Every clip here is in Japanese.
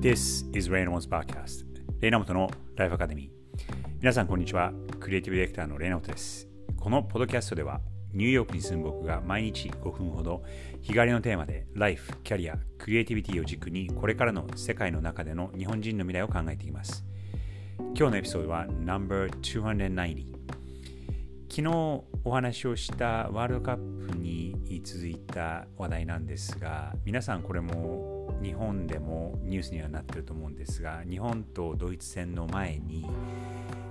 This is Reynolds Podcast. レイナモトのライフアカデミー。皆さんこんにちは。クリエイティブディレクターのレイナモトです。このポッドキャストではニューヨークに住む僕が毎日5分ほど日帰りのテーマでライフ、キャリア、クリエイティビティを軸にこれからの世界の中での日本人の未来を考えています。今日のエピソードは No.290 昨日お話をしたワールドカップに続いた話題なんですが皆さんこれも日本でもニュースにはなってると思うんですが日本とドイツ戦の前に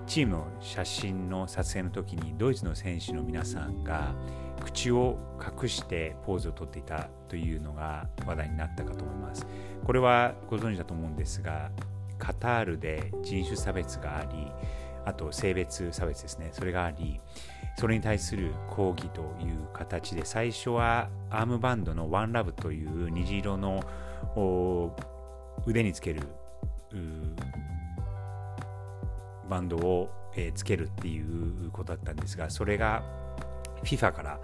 チームの写真の撮影の時にドイツの選手の皆さんが口を隠してポーズをとっていたというのが話題になったかと思います。これはご存知だと思うんですがカタールで人種差別がありあと性別差別ですね。それがありそれに対する抗議という形で最初はアームバンドのワンラブという虹色の腕につけるバンドを、えー、つけるっていうことだったんですがそれが FIFA から、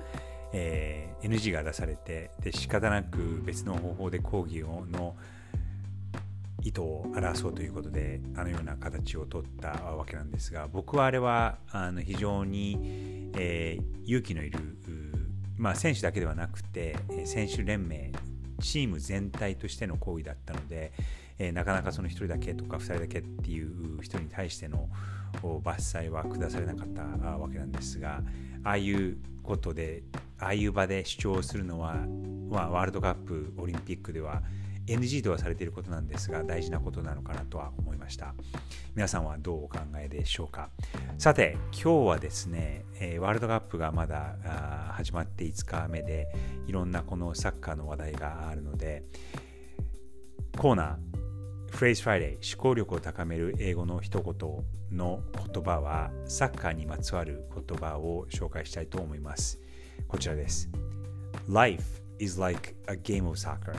えー、NG が出されてで仕方なく別の方法で抗議をの意図を表そうということであのような形を取ったわけなんですが僕はあれはあの非常に、えー、勇気のいる、まあ、選手だけではなくて選手連盟チーム全体としての行為だったので、えー、なかなかその1人だけとか2人だけっていう人に対しての伐採は下されなかったわけなんですがああいうことでああいう場で主張するのは、まあ、ワールドカップオリンピックでは NG とはされていることなんですが大事なことなのかなとは思いました。皆さんはどうお考えでしょうか。さて今日はですね、えー、ワールドカップがまだ始まって5日目でいろんなこのサッカーの話題があるのでコーナーフレーズフライデー思考力を高める英語の一言の言葉はサッカーにまつわる言葉を紹介したいと思いますこちらです Life is like a game of soccer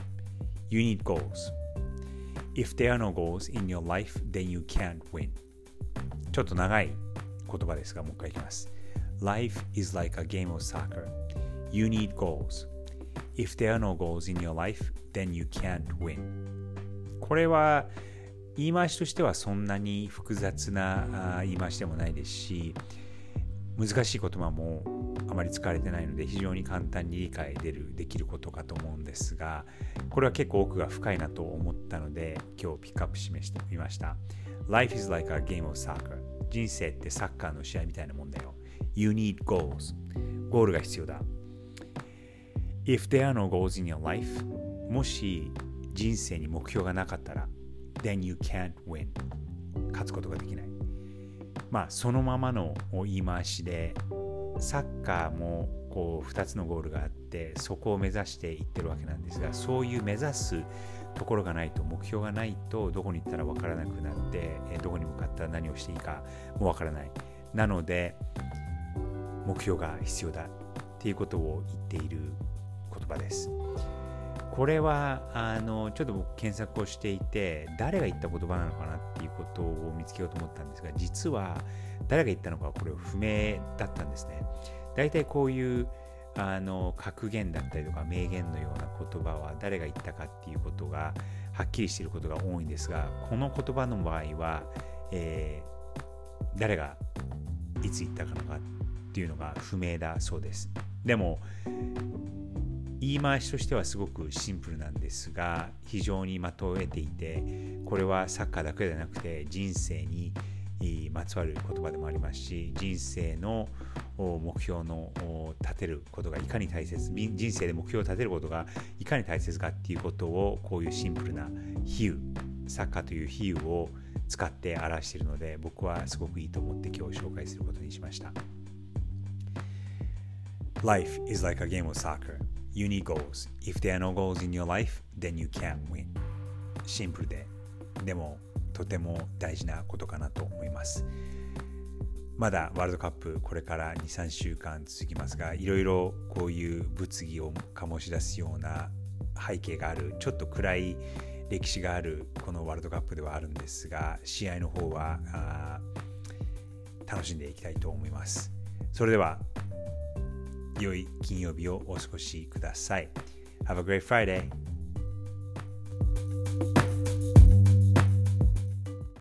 You need goals. If there are no goals in your life, then you can't win. ちょっと長い言葉ですが、もう一回いきます。Life is like a game of soccer. You need goals. If there are no goals in your life, then you can't win. これは言い回しとしてはそんなに複雑な言い回しでもないですし、難しい言葉もあまり使われてないので非常に簡単に理解でるできることかと思うんですがこれは結構奥が深いなと思ったので今日ピックアップ示してみました Life is like a game of soccer 人生ってサッカーの試合みたいなもんだよ You need goals. ゴールが必要だ。If there are no goals in your life もし人生に目標がなかったら Then you can't win. 勝つことができない。まあ、そのままの言い回しでサッカーもこう2つのゴールがあってそこを目指していってるわけなんですがそういう目指すところがないと目標がないとどこに行ったら分からなくなってどこに向かったら何をしていいかも分からない。なので目標が必要だっていうことを言っている言葉です。これはあのちょっと僕検索をしていて誰が言った言葉なのかなっていうことを見つけようと思ったんですが実は誰が言ったのかこれ不明だったんですね。大体こういうあの格言だったりとか名言のような言葉は誰が言ったかっていうことがはっきりしていることが多いんですがこの言葉の場合は、えー、誰がいつ言ったかのかっていうのが不明だそうです。でも言い回しとしてはすごくシンプルなんですが非常に的を得ていてこれはサッカーだけではなくて人生にまつわる言葉でもありますし人生の目標の立てることがいかに大切人生で目標を立てることがいかに大切かっていうことをこういうシンプルな比喩サッカーという比喩を使って表しているので僕はすごくいいと思って今日紹介することにしました。Life is like a game of soccer You need goals. If there are no goals in your life, then you can't win. シンプルで、でもとても大事なことかなと思います。まだワールドカップこれから2、3週間続きますが、いろいろこういう物議を醸し出すような背景がある、ちょっと暗い歴史があるこのワールドカップではあるんですが、試合の方は楽しんでいきたいと思います。それでは良い金曜日をお過ごしください。Have a great Friday!